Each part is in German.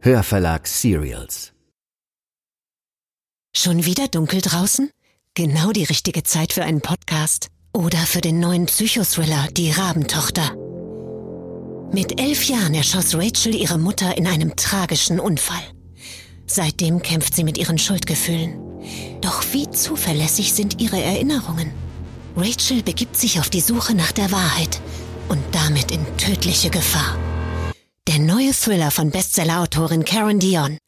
Hörverlag Serials. Schon wieder dunkel draußen? Genau die richtige Zeit für einen Podcast. Oder für den neuen Psychothriller Die Rabentochter. Mit elf Jahren erschoss Rachel ihre Mutter in einem tragischen Unfall. Seitdem kämpft sie mit ihren Schuldgefühlen. Doch wie zuverlässig sind ihre Erinnerungen? Rachel begibt sich auf die Suche nach der Wahrheit und damit in tödliche Gefahr. Der neue Thriller von Bestsellerautorin Karen Dion,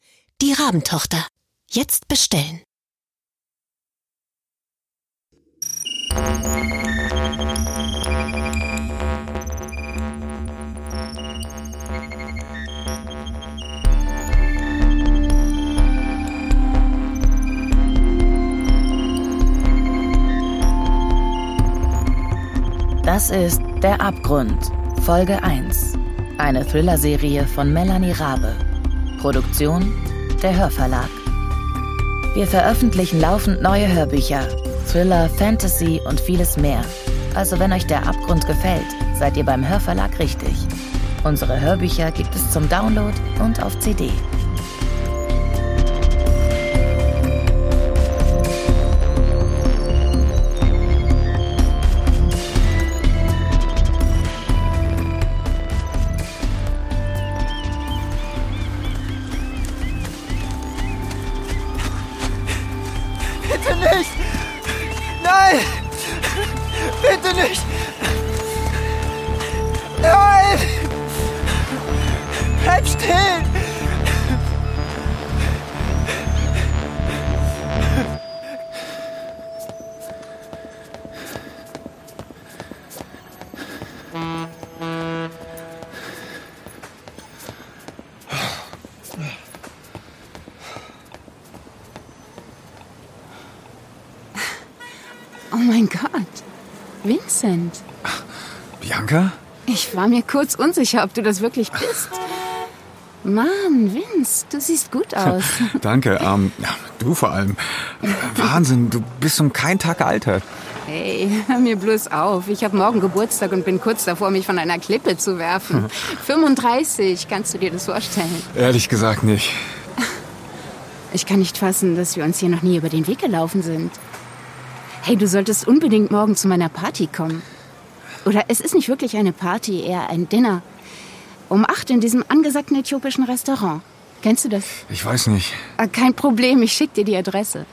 Die Rabentochter. Jetzt bestellen. Das ist Der Abgrund, Folge 1. Eine Thriller-Serie von Melanie Rabe. Produktion der Hörverlag. Wir veröffentlichen laufend neue Hörbücher, Thriller, Fantasy und vieles mehr. Also wenn euch der Abgrund gefällt, seid ihr beim Hörverlag richtig. Unsere Hörbücher gibt es zum Download und auf CD. War mir kurz unsicher, ob du das wirklich bist. Mann, Vince, du siehst gut aus. Danke, ähm, du vor allem. Wahnsinn, du bist um keinen Tag gealtert. Hey, hör mir bloß auf. Ich habe morgen Geburtstag und bin kurz davor, mich von einer Klippe zu werfen. 35, kannst du dir das vorstellen? Ehrlich gesagt nicht. Ich kann nicht fassen, dass wir uns hier noch nie über den Weg gelaufen sind. Hey, du solltest unbedingt morgen zu meiner Party kommen. Oder es ist nicht wirklich eine Party, eher ein Dinner. Um acht in diesem angesagten äthiopischen Restaurant. Kennst du das? Ich weiß nicht. Ah, Kein Problem, ich schick dir die Adresse.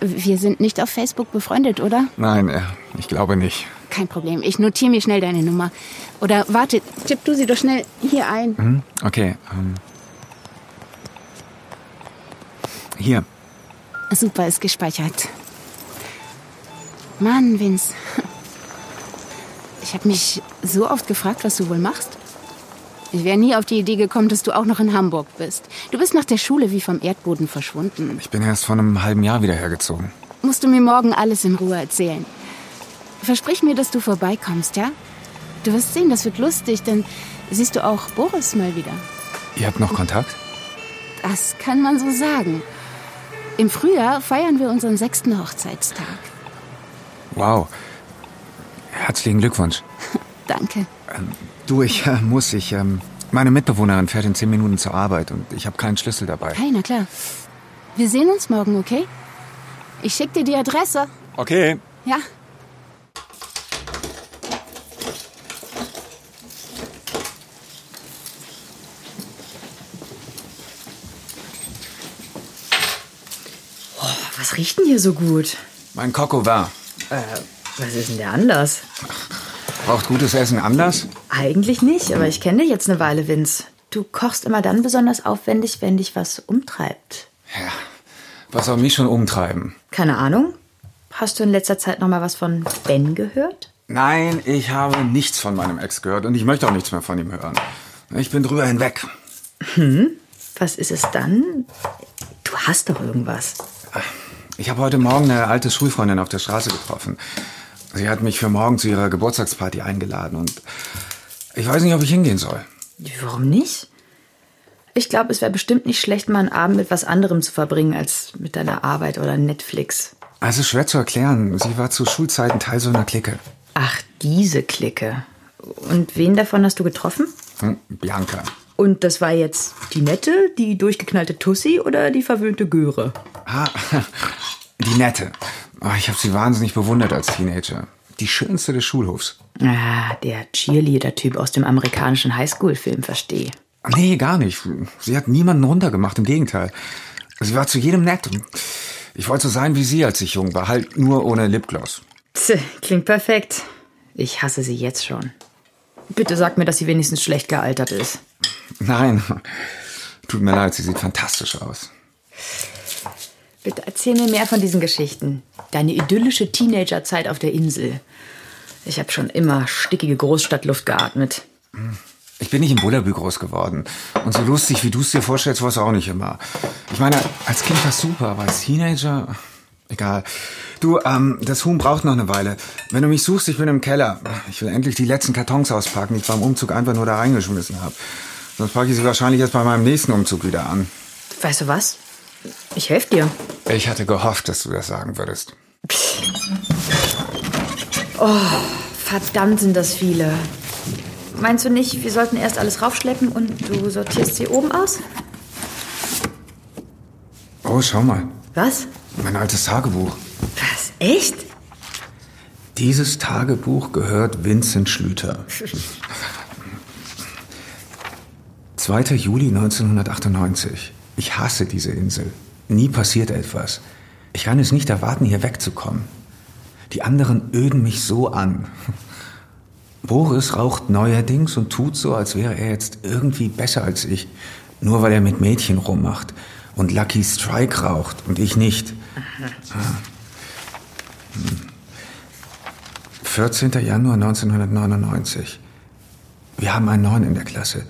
Wir sind nicht auf Facebook befreundet, oder? Nein, äh, ich glaube nicht. Kein Problem, ich notiere mir schnell deine Nummer. Oder warte, tipp du sie doch schnell hier ein. Hm? Okay, ähm. Hier. Super, ist gespeichert. Mann, Vince. Ich habe mich so oft gefragt, was du wohl machst. Ich wäre nie auf die Idee gekommen, dass du auch noch in Hamburg bist. Du bist nach der Schule wie vom Erdboden verschwunden. Ich bin erst vor einem halben Jahr wieder hergezogen. Musst du mir morgen alles in Ruhe erzählen. Versprich mir, dass du vorbeikommst, ja? Du wirst sehen, das wird lustig, dann siehst du auch Boris mal wieder. Ihr habt noch Kontakt? Das kann man so sagen. Im Frühjahr feiern wir unseren sechsten Hochzeitstag. Wow. Herzlichen Glückwunsch. Danke. Du, ich äh, muss, ich, ähm, meine Mitbewohnerin fährt in zehn Minuten zur Arbeit und ich habe keinen Schlüssel dabei. Hey, na klar. Wir sehen uns morgen, okay? Ich schick dir die Adresse. Okay. Ja. Was riecht denn hier so gut? Mein Coco war. Äh, was ist denn der Anlass? Braucht gutes Essen Anlass? Eigentlich nicht, aber ich kenne dich jetzt eine Weile, Vince. Du kochst immer dann besonders aufwendig, wenn dich was umtreibt. Ja. Was soll mich schon umtreiben? Keine Ahnung. Hast du in letzter Zeit noch mal was von Ben gehört? Nein, ich habe nichts von meinem Ex gehört und ich möchte auch nichts mehr von ihm hören. Ich bin drüber hinweg. Was ist es dann? Du hast doch irgendwas. Ich habe heute Morgen eine alte Schulfreundin auf der Straße getroffen. Sie hat mich für morgen zu ihrer Geburtstagsparty eingeladen und ich weiß nicht, ob ich hingehen soll. Warum nicht? Ich glaube, es wäre bestimmt nicht schlecht, mal einen Abend mit was anderem zu verbringen als mit deiner Arbeit oder Netflix. Also schwer zu erklären. Sie war zu Schulzeiten Teil so einer Clique. Ach, diese Clique. Und wen davon hast du getroffen? Hm, Bianca. Und das war jetzt die nette, die durchgeknallte Tussi oder die verwöhnte Göre? Ah, die Nette. Oh, ich habe sie wahnsinnig bewundert als Teenager. Die schönste des Schulhofs. Ah, der Cheerleader-Typ aus dem amerikanischen Highschool-Film, verstehe. Nee, gar nicht. Sie hat niemanden runtergemacht, im Gegenteil. Sie war zu jedem nett. Ich wollte so sein wie sie, als ich jung war, halt nur ohne Lipgloss. Tch, klingt perfekt. Ich hasse sie jetzt schon. Bitte sag mir, dass sie wenigstens schlecht gealtert ist. Nein, tut mir leid, sie sieht fantastisch aus. Bitte erzähl mir mehr von diesen Geschichten. Deine idyllische Teenagerzeit auf der Insel. Ich habe schon immer stickige Großstadtluft geatmet. Ich bin nicht in Bullabü groß geworden. Und so lustig, wie du es dir vorstellst, war es auch nicht immer. Ich meine, als Kind war es super, aber als Teenager... Egal. Du, ähm, das Huhn braucht noch eine Weile. Wenn du mich suchst, ich bin im Keller. Ich will endlich die letzten Kartons auspacken, die ich beim Umzug einfach nur da reingeschmissen habe. Sonst packe ich sie wahrscheinlich erst bei meinem nächsten Umzug wieder an. Weißt du was? Ich helfe dir. Ich hatte gehofft, dass du das sagen würdest. Verdammt sind das viele. Meinst du nicht, wir sollten erst alles raufschleppen und du sortierst sie oben aus? Oh, schau mal. Was? Mein altes Tagebuch. Was? Echt? Dieses Tagebuch gehört Vincent Schlüter. 2. Juli 1998. Ich hasse diese Insel. Nie passiert etwas. Ich kann es nicht erwarten, hier wegzukommen. Die anderen öden mich so an. Boris raucht neuerdings und tut so, als wäre er jetzt irgendwie besser als ich. Nur weil er mit Mädchen rummacht. Und Lucky Strike raucht und ich nicht. 14. Januar 1999. Wir haben einen neuen in der Klasse.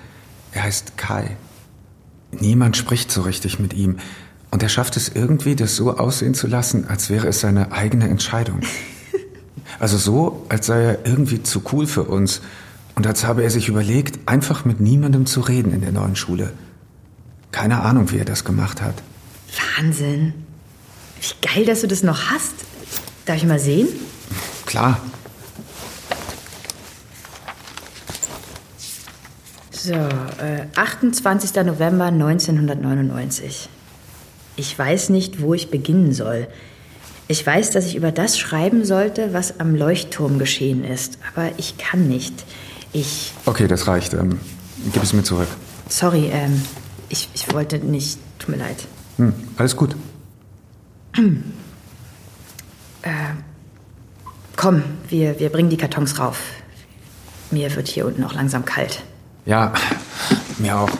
Er heißt Kai. Niemand spricht so richtig mit ihm. Und er schafft es irgendwie, das so aussehen zu lassen, als wäre es seine eigene Entscheidung. Also so, als sei er irgendwie zu cool für uns. Und als habe er sich überlegt, einfach mit niemandem zu reden in der neuen Schule. Keine Ahnung, wie er das gemacht hat. Wahnsinn. Wie geil, dass du das noch hast. Darf ich mal sehen? Klar, So, äh, 28. November 1999. Ich weiß nicht, wo ich beginnen soll. Ich weiß, dass ich über das schreiben sollte, was am Leuchtturm geschehen ist. Aber ich kann nicht. Ich. Okay, das reicht. Ähm, gib es mir zurück. Sorry, ähm, ich, ich wollte nicht. Tut mir leid. Hm, alles gut. Komm, wir, wir bringen die Kartons rauf. Mir wird hier unten auch langsam kalt. Ja, mir auch.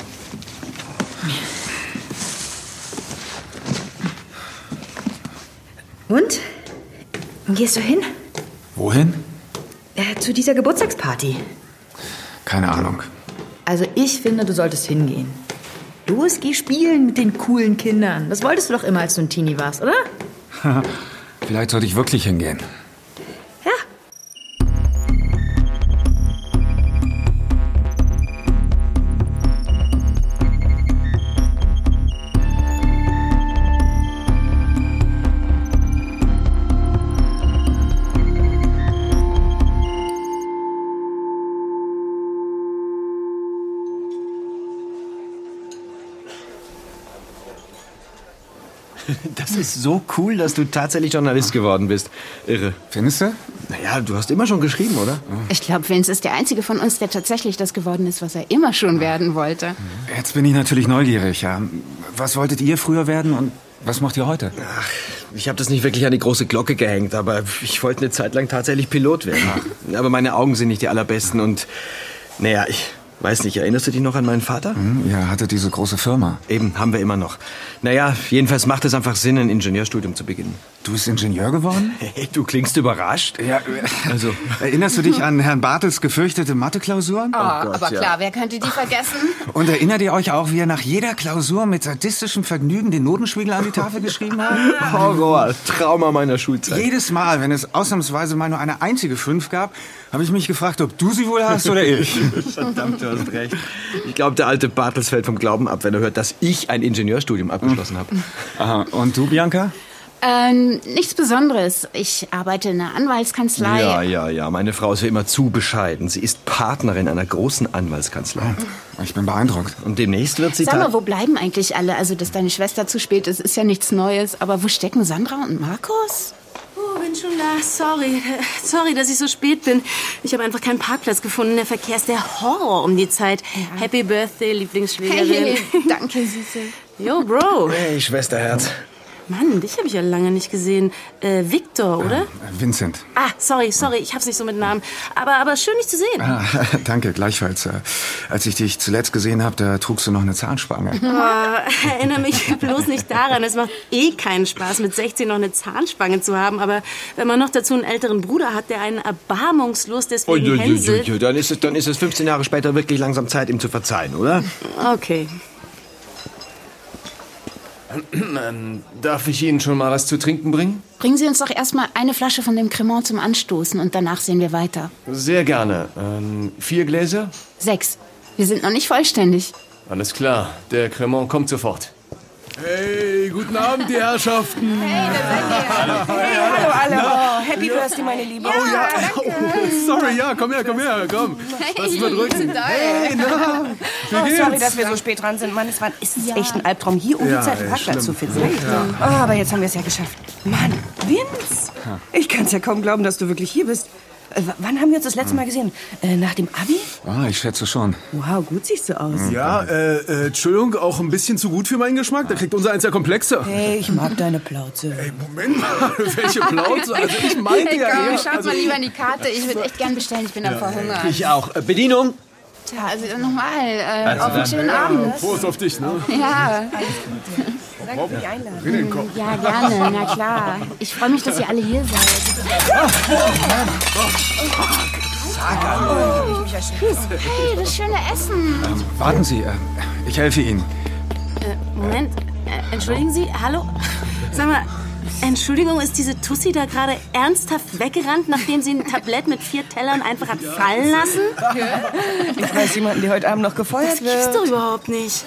Und? Gehst du hin? Wohin? Äh, zu dieser Geburtstagsparty. Keine Ahnung. Also ich finde, du solltest hingehen. Los, geh spielen mit den coolen Kindern. Das wolltest du doch immer, als du ein Teenie warst, oder? Vielleicht sollte ich wirklich hingehen. Ist so cool, dass du tatsächlich Journalist geworden bist. Irre. Findest du? Naja, du hast immer schon geschrieben, oder? Ich glaube, Vince ist der einzige von uns, der tatsächlich das geworden ist, was er immer schon werden wollte. Jetzt bin ich natürlich neugierig. Ja. Was wolltet ihr früher werden und was macht ihr heute? Ich habe das nicht wirklich an die große Glocke gehängt, aber ich wollte eine Zeit lang tatsächlich Pilot werden. Aber meine Augen sind nicht die allerbesten und naja, ich weiß nicht, erinnerst du dich noch an meinen Vater? Hm, Ihr hattet diese große Firma. Eben, haben wir immer noch. Naja, jedenfalls macht es einfach Sinn, ein Ingenieurstudium zu beginnen. Du bist Ingenieur geworden? Hey, du klingst überrascht. Ja, also. Erinnerst du dich an Herrn Bartels gefürchtete Mathe-Klausuren? Oh, Gott, aber ja. klar, wer könnte die vergessen? Und erinnert ihr euch auch, wie er nach jeder Klausur mit sadistischem Vergnügen den Notenspiegel an die Tafel geschrieben hat? Horror, Trauma meiner Schulzeit. Jedes Mal, wenn es ausnahmsweise mal nur eine einzige Fünf gab, habe ich mich gefragt, ob du sie wohl hast oder ich. Verdammt, du hast recht. Ich glaube, der alte Bartels fällt vom Glauben ab, wenn er hört, dass ich ein Ingenieurstudium abgeschlossen habe. Aha. Und du, Bianca? Ähm, nichts Besonderes. Ich arbeite in einer Anwaltskanzlei. Ja, ja, ja. Meine Frau ist ja immer zu bescheiden. Sie ist Partnerin einer großen Anwaltskanzlei. Ich bin beeindruckt. Und demnächst wird sie Sag mal, wo bleiben eigentlich alle? Also, dass deine Schwester zu spät ist, ist ja nichts Neues. Aber wo stecken Sandra und Markus? Bin schon da. Sorry. Sorry, dass ich so spät bin. Ich habe einfach keinen Parkplatz gefunden. Der Verkehr ist der Horror um die Zeit. Happy Birthday, Lieblingsschwägerin. danke, Süße. Yo, Bro. Hey, Schwesterherz. Mann, dich habe ich ja lange nicht gesehen. Äh, Victor, oder? Vincent. Ah, sorry, sorry, ich hab's nicht so mit Namen. Aber, aber schön, dich zu sehen. Ah, danke, gleichfalls. Äh, Als ich dich zuletzt gesehen habe, da trugst du noch eine Zahnspange. Oh, erinnere mich bloß nicht daran. Es macht eh keinen Spaß, mit 16 noch eine Zahnspange zu haben. Aber wenn man noch dazu einen älteren Bruder hat, der einen erbarmungslos deswegen hänselt... Oh, Dann ist, es, dann ist es 15 Jahre später wirklich langsam Zeit, ihm zu verzeihen, oder? Okay. Ähm, darf ich Ihnen schon mal was zu trinken bringen? Bringen Sie uns doch erstmal eine Flasche von dem Cremant zum Anstoßen und danach sehen wir weiter. Sehr gerne. Ähm, vier Gläser? Sechs. Wir sind noch nicht vollständig. Alles klar. Der Cremant kommt sofort. Hey, guten Abend, die Herrschaften. Hallo alle. Oh, Happy Birthday, meine Liebe. Oh ja, oh, sorry, ja, komm her, komm her, komm. Lass uns mal drücken. Hey, na, wie Oh, geht's? sorry, dass wir so spät dran sind. Mann, es war, es ist echt ein Albtraum, hier um Ja, die Zeit einen Parkplatz zu finden. Ja. Oh, aber jetzt haben wir es ja geschafft. Mann, Vince! Ich kann es ja kaum glauben, dass du wirklich hier bist. Äh, wann haben wir uns das letzte Mal gesehen? Äh, nach dem Abi? Ah, ich schätze schon. Wow, gut siehst du aus. Ja, äh, äh, Entschuldigung, auch ein bisschen zu gut für meinen Geschmack. Da kriegt unser eins ja Komplexe. Hey, ich mag deine Plauze. Ey, Moment mal, welche Plauze? Also ich meinte ja Komm, eher... schaut Also, mal lieber in die Karte. Ich würde echt gern bestellen. Ich bin am Verhungern. Ich auch. Äh, Bedienung? Tja, also nochmal. Äh, Also auf einen schönen Abend. Prost auf dich, ne? Ja. Danke für die Einladung. In den Kopf. Ja, gerne. Na klar. Ich freue mich, dass ihr alle hier seid. Hey, das schöne Essen. Warten Sie, äh, ich helfe Ihnen. Äh, Moment, äh, entschuldigen Sie, hallo? Sag mal, Entschuldigung, ist diese Tussi da gerade ernsthaft weggerannt, nachdem sie ein Tablett mit vier Tellern einfach hat fallen lassen? Ich weiß jemanden, der heute Abend noch gefeuert Das gibt's wird. doch überhaupt nicht.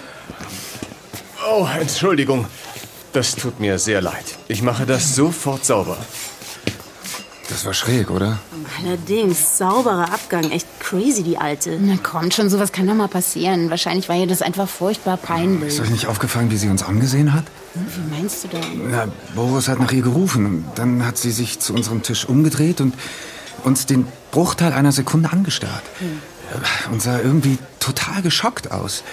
Oh, Entschuldigung. Das tut mir sehr leid. Ich mache das sofort sauber. Das war schräg, oder? Allerdings, sauberer Abgang. Echt crazy, die Alte. Na komm schon, sowas kann doch mal passieren. Wahrscheinlich war ihr das einfach furchtbar peinlich. Ist euch nicht aufgefallen, wie sie uns angesehen hat? Wie meinst du denn? Na, Boris hat nach ihr gerufen. und Dann hat sie sich zu unserem Tisch umgedreht und uns den Bruchteil einer Sekunde angestarrt. Und sah irgendwie total geschockt aus.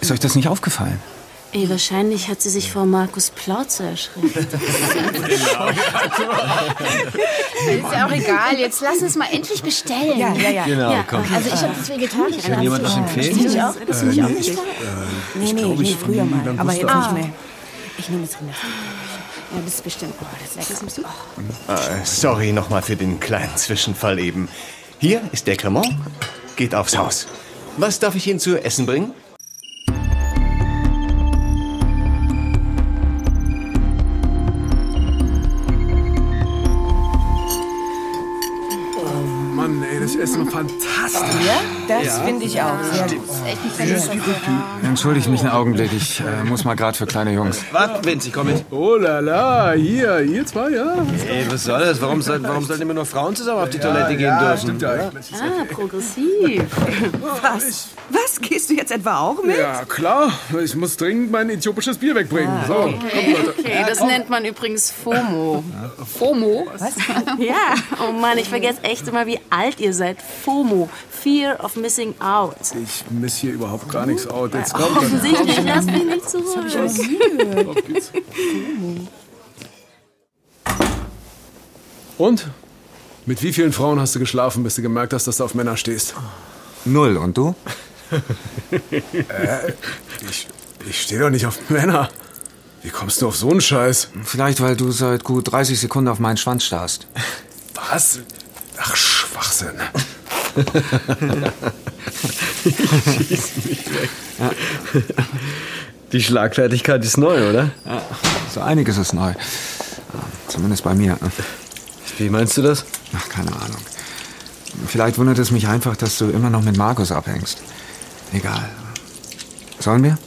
Ist euch das nicht aufgefallen? Ey, wahrscheinlich hat sie sich vor Markus Plauze erschreckt. Ist ja auch egal. Jetzt lass uns mal endlich bestellen. Ja, ja, ja. Genau, Ja, komm. Also ich habe das Vegetarier. Kann jemand was empfehlen? Ich auch. Bist du nicht auch nicht Nee, nee, nee, früher mal. Aber jetzt nicht mehr. Ich nehme jetzt Rindersteak. Ja, das ist bestimmt. Oh, das ist lecker. Äh, sorry nochmal für den kleinen Zwischenfall eben. Hier ist der Cremant. Geht aufs Haus. Was darf ich Ihnen zu essen bringen? Essen war fantastisch. Ja, das finde ich auch. Sehr gut. Entschuldigt mich einen Augenblick, ich äh, muss mal gerade für kleine Jungs. Warte, Vince, ich komm mit. Oh la la, hier, ihr zwei, ja? Ey, was soll das? Warum, soll, warum sollten immer nur Frauen zusammen auf die Toilette gehen dürfen? Stimmt ja eigentlich. Ah, progressiv. Was? Was? Gehst du jetzt etwa auch mit? Ja, klar. Ich muss dringend mein äthiopisches Bier wegbringen. So, kommt Leute. Okay, das nennt man übrigens FOMO. FOMO? Was? Ja, oh Mann, ich vergesse echt immer, wie alt ihr seid. FOMO, Fear of Missing Out. Ich miss hier überhaupt gar nichts out. Jetzt kommt Offensichtlich, lass mich nicht zurück. Auf geht's. Und? Mit wie vielen Frauen hast du geschlafen, bis du gemerkt hast, dass du auf Männer stehst? Null, und du? Ich, ich stehe doch nicht auf Männer. Wie kommst du auf so einen Scheiß? Vielleicht, weil du seit gut 30 Sekunden auf meinen Schwanz starrst. Was? Ach, Schwachsinn. Die Schlagfertigkeit ist neu, oder? So einiges ist neu. Zumindest bei mir. Wie meinst du das? Ach, keine Ahnung. Vielleicht wundert es mich einfach, dass du immer noch mit Markus abhängst. Egal. Sollen wir?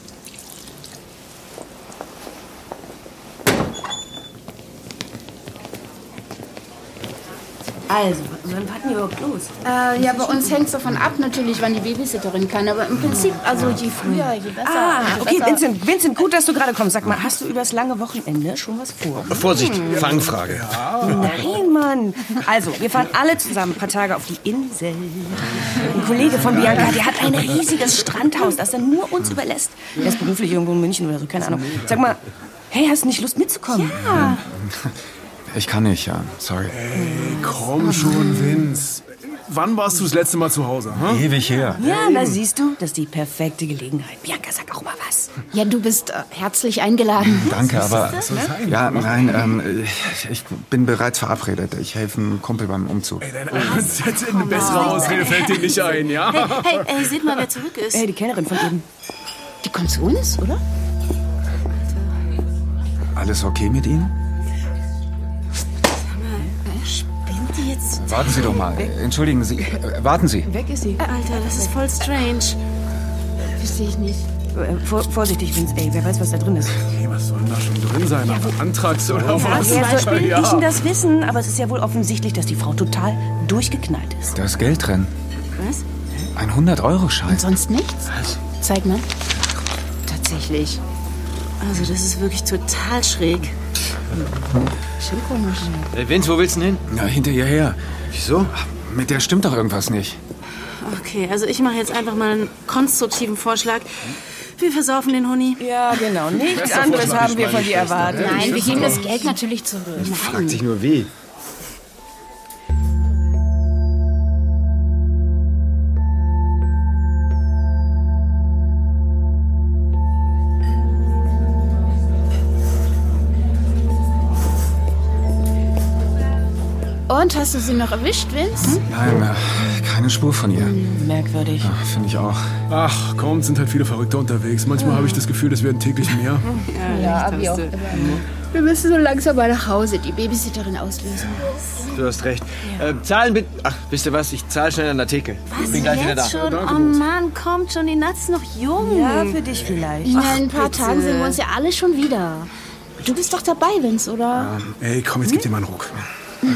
Also, wann warten die überhaupt los? Äh, ja, bei uns hängt es davon ab, natürlich, wann die Babysitterin kann. Aber im Prinzip, also je früher, je besser. Ah, je okay, besser. Vincent, Vincent, gut, dass du gerade kommst. Sag mal, hast du übers lange Wochenende schon was vor? Vorsicht, Hm. Fangfrage. Nein, Mann. Also, wir fahren alle zusammen ein paar Tage auf die Insel. Ein Kollege von Bianca, der hat ein riesiges Strandhaus, das er nur uns überlässt. Der ist beruflich irgendwo in München oder so, keine Ahnung. Sag mal, hey, hast du nicht Lust mitzukommen? Ja. Ich kann nicht, ja. Sorry. Hey, komm schon, Vince. Wann warst du das letzte Mal zu Hause? Hm? Ewig her. Ja, da siehst du, das ist die perfekte Gelegenheit. Bianca, sag auch mal was. Ja, du bist äh, herzlich eingeladen. Danke, aber. Das sein? Ja, nein, ähm, ich, ich bin bereits verabredet. Ich helfe einem Kumpel beim Umzug. Eine bessere Ausrede fällt dir nicht ein, ja? Hey, hey, hey, seht mal, wer zurück ist. Hey, die Kellnerin von eben. Die kommt zu uns, oder? Alles okay mit Ihnen? Jetzt? Warten Sie doch mal. Entschuldigen Sie. Äh, warten Sie. Weg ist sie. Alter, das ist voll strange. Verstehe ich nicht. Äh, vor, vorsichtig, Vince, ey, wer weiß, was da drin ist. Hey, was soll denn da schon drin sein? Auf Antrags oder Ja, was? wer soll ich Ja. denn das wissen? Aber es ist ja wohl offensichtlich, dass die Frau total durchgeknallt ist. Da ist Geld drin. Was? Ein 100-Euro-Schein. Und sonst nichts? Zeig mal. Tatsächlich. Also, das ist wirklich total schräg. Schon komisch. Hey, Vince, wo willst du denn hin? Ja, hinter ihr her. Wieso? Mit der stimmt doch irgendwas nicht. Okay, also ich mache jetzt einfach mal einen konstruktiven Vorschlag. Wir versaufen den Huni. Ja, genau. Nichts anderes haben wir von dir erwartet. Nein, wir geben das Geld natürlich zurück. Fragt sich nur wie. Und hast du sie noch erwischt, Vince? Nein, äh, keine Spur von ihr. Merkwürdig. Ja, Finde ich auch. Ach, komm, sind halt viele Verrückte unterwegs. Manchmal habe ich das Gefühl, es werden täglich mehr. Ja, wie auch immer. Wir müssen so langsam mal nach Hause die Babysitterin auslösen. Du hast recht. Äh, zahlen bitte. Ach, wisst ihr was? Ich zahle schnell an der Theke. Was, Bin gleich wieder da. jetzt schon? Oh Mann, kommt schon, die Nuts noch jung. Ja, für dich vielleicht. In ein paar bitte. Tagen sehen wir uns ja alle schon wieder. Du bist doch dabei, Vince, oder? Ey, komm, jetzt gib dir mal einen Ruck.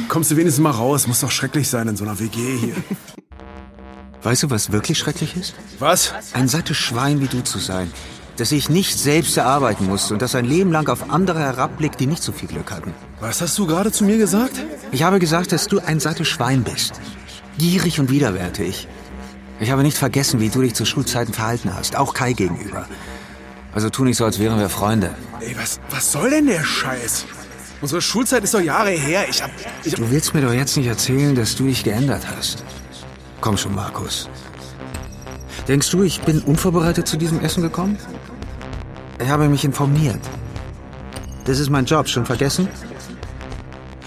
Kommst du wenigstens mal raus? Muss doch schrecklich sein in so einer WG hier. Weißt du, was wirklich schrecklich ist? Was? Ein sattes Schwein wie du zu sein. Das sich nicht selbst erarbeiten muss und das sein Leben lang auf andere herabblickt, die nicht so viel Glück hatten. Was hast du gerade zu mir gesagt? Ich habe gesagt, dass du ein sattes Schwein bist. Gierig und widerwärtig. Ich habe nicht vergessen, wie du dich zu Schulzeiten verhalten hast, auch Kai gegenüber. Also tu nicht so, als wären wir Freunde. Ey, was, was soll denn der Scheiß? Unsere Schulzeit ist doch Jahre her. Ich hab, ich hab Du willst mir doch jetzt nicht erzählen, dass du dich geändert hast. Komm schon, Markus. Denkst du, ich bin unvorbereitet zu diesem Essen gekommen? Ich habe mich informiert. Das ist mein Job, schon vergessen?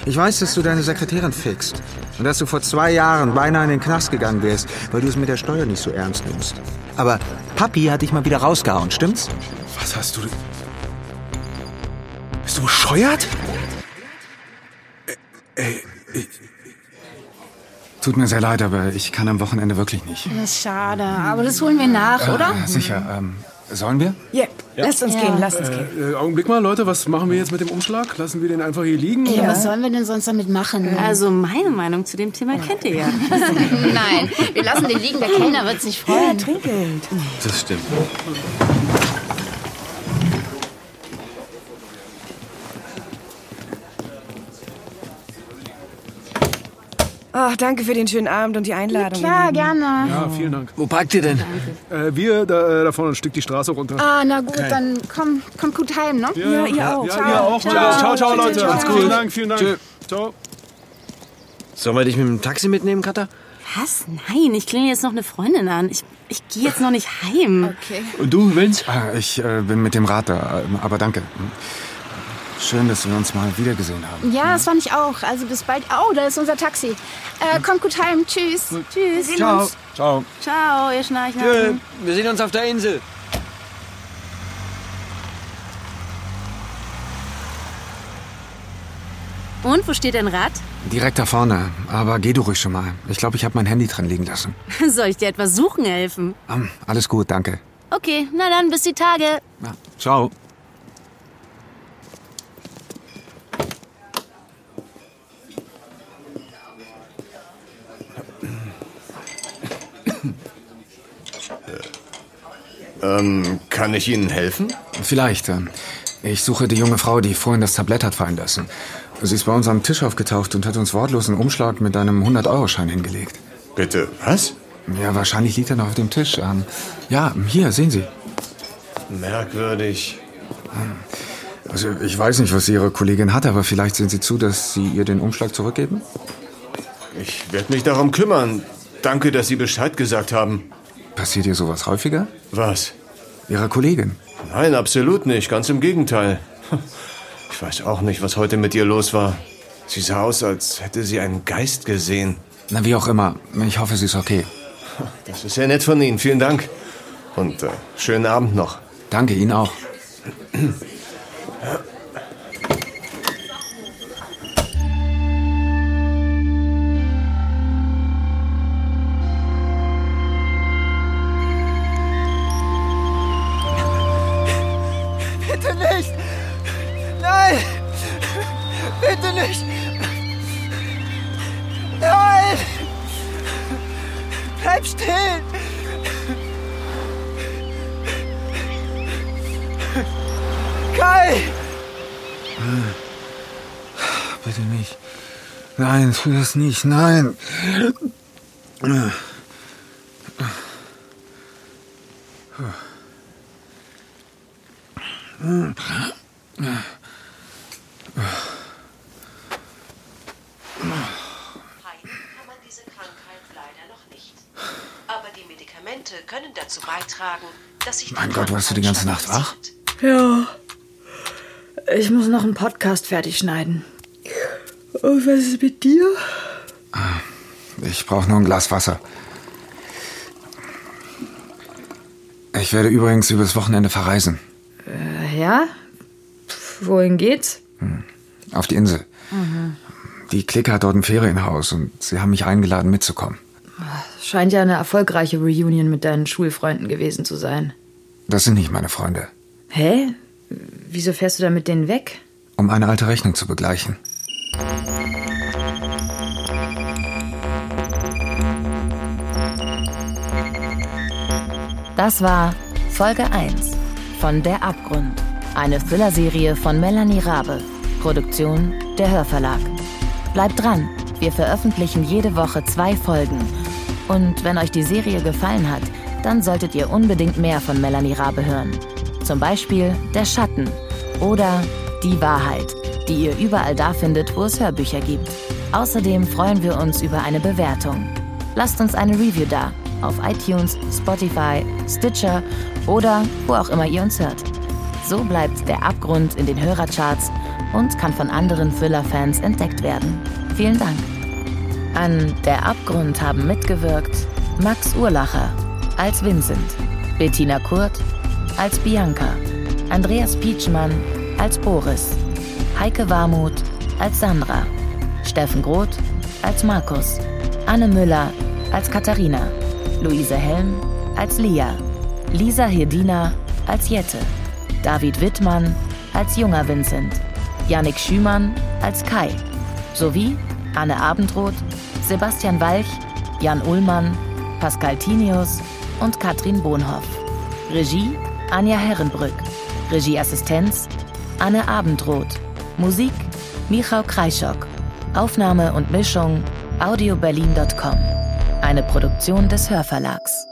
Ich weiß, dass du deine Sekretärin fixst. Und dass du vor zwei Jahren beinahe in den Knast gegangen wärst, weil du es mit der Steuer nicht so ernst nimmst. Aber Papi hat dich mal wieder rausgehauen, stimmt's? Was hast du... Bist du bescheuert? Ey, ich, Tut mir sehr leid, aber ich kann am Wochenende wirklich nicht. Das ist schade, aber das holen wir nach, oder? Äh, sicher. Ähm, sollen wir? Yep. Lasst uns Ja. gehen, lasst uns gehen. äh, Augenblick mal, Leute, was machen wir jetzt mit dem Umschlag? Lassen wir den einfach hier liegen? Ja, was sollen wir denn sonst damit machen? Also meine Meinung zu dem Thema kennt ihr ja. Nein, wir lassen den liegen, der Kellner wird sich freuen. Trinkgeld. Das stimmt. Ach, danke für den schönen Abend und die Einladung. ihr Klar, gerne. Ja, vielen Dank. Wo parkt ihr denn? Äh, wir da, äh, da vorne ein Stück die Straße runter. Ah, na gut, dann komm, kommt gut heim, ne? Ja, ihr auch. Ja, Ciao. ihr auch. Ciao. Ciao, ciao, ciao Leute. Ciao. Vielen Dank, vielen Dank. Tschö. Ciao. Sollen wir dich mit dem Taxi mitnehmen, Katha? Was? Nein, ich klinge jetzt noch eine Freundin an. Ich, ich gehe jetzt noch nicht heim. Okay. Und du, Vince? Ah, ich äh, bin mit dem Rad da, aber danke. Schön, dass wir uns mal wiedergesehen haben. Ja, das fand ich auch. Also bis bald. Oh, da ist unser Taxi. Äh, kommt gut heim. Tschüss. Tschüss. Ciao. Ciao. Ciao, ihr Schnarchnasen. Wir sehen uns auf der Insel. Und, wo steht dein Rad? Direkt da vorne. Aber geh du ruhig schon mal. Ich glaube, ich habe mein Handy drin liegen lassen. Soll ich dir etwas suchen helfen? Ähm, alles gut, danke. Okay, na dann, bis die Tage. Ja, ciao. Ähm, kann ich Ihnen helfen? Vielleicht. ähm, Ich suche die junge Frau, die vorhin das Tablett hat fallen lassen. Sie ist bei uns am Tisch aufgetaucht und hat uns wortlos einen Umschlag mit einem 100-Euro-Schein hingelegt. Bitte, was? Ja, wahrscheinlich liegt er noch auf dem Tisch. Ähm, ja, hier, sehen Sie. Merkwürdig. Also, ich weiß nicht, was Ihre Kollegin hat, aber vielleicht sehen Sie zu, dass Sie ihr den Umschlag zurückgeben? Ich werde mich darum kümmern. Danke, dass Sie Bescheid gesagt haben. Passiert ihr sowas häufiger? Was? Ihrer Kollegin? Nein, absolut nicht. Ganz im Gegenteil. Ich weiß auch nicht, was heute mit ihr los war. Sie sah aus, als hätte sie einen Geist gesehen. Na, wie auch immer. Ich hoffe, sie ist okay. Das ist sehr nett von Ihnen. Vielen Dank. Und äh, schönen Abend noch. Danke, Ihnen auch. Bleib stehen! Kai! Bitte nicht. Nein, tu das nicht. Nein. kann man diese Krankheit leider noch nicht. Aber die Medikamente können dazu beitragen, dass sich die Mein Gott, warst du die ganze Nacht wach? Ja. Ich muss noch einen Podcast fertig schneiden. Und was ist mit dir? Ich brauche nur ein Glas Wasser. Ich werde übrigens übers Wochenende verreisen. Äh, ja? Wohin geht's? Auf die Insel. Mhm. Die Clique hat dort ein Ferienhaus und sie haben mich eingeladen mitzukommen. Scheint ja eine erfolgreiche Reunion mit deinen Schulfreunden gewesen zu sein. Das sind nicht meine Freunde. Hä? Wieso fährst du da mit denen weg? Um eine alte Rechnung zu begleichen. Das war Folge 1 von Der Abgrund. Eine Thriller-Serie von Melanie Rabe. Produktion der Hörverlag. Bleibt dran, wir veröffentlichen jede Woche zwei Folgen. Und wenn euch die Serie gefallen hat, dann solltet ihr unbedingt mehr von Melanie Rabe hören. Zum Beispiel Der Schatten oder Die Wahrheit, die ihr überall da findet, wo es Hörbücher gibt. Außerdem freuen wir uns über eine Bewertung. Lasst uns eine Review da auf iTunes, Spotify, Stitcher oder wo auch immer ihr uns hört. So bleibt der Abgrund in den Hörercharts und kann von anderen Thriller-Fans entdeckt werden. Vielen Dank. An Der Abgrund haben mitgewirkt Max Urlacher als Vincent, Bettina Kurt als Bianca, Andreas Pietschmann als Boris, Heike Warmuth als Sandra, Steffen Groth als Markus, Anne Müller als Katharina, Luise Helm als Lia, Lisa Hirdina als Jette, David Wittmann als junger Vincent, Yannick Schümann als Kai, sowie Anne Abendroth, Sebastian Walch, Jan Ullmann, Pascal Tinius und Katrin Bohnhoff. Regie Anja Herrenbrück. Regieassistenz Anne Abendroth. Musik Michał Kreischock. Aufnahme und Mischung audioberlin.com. Eine Produktion des Hörverlags.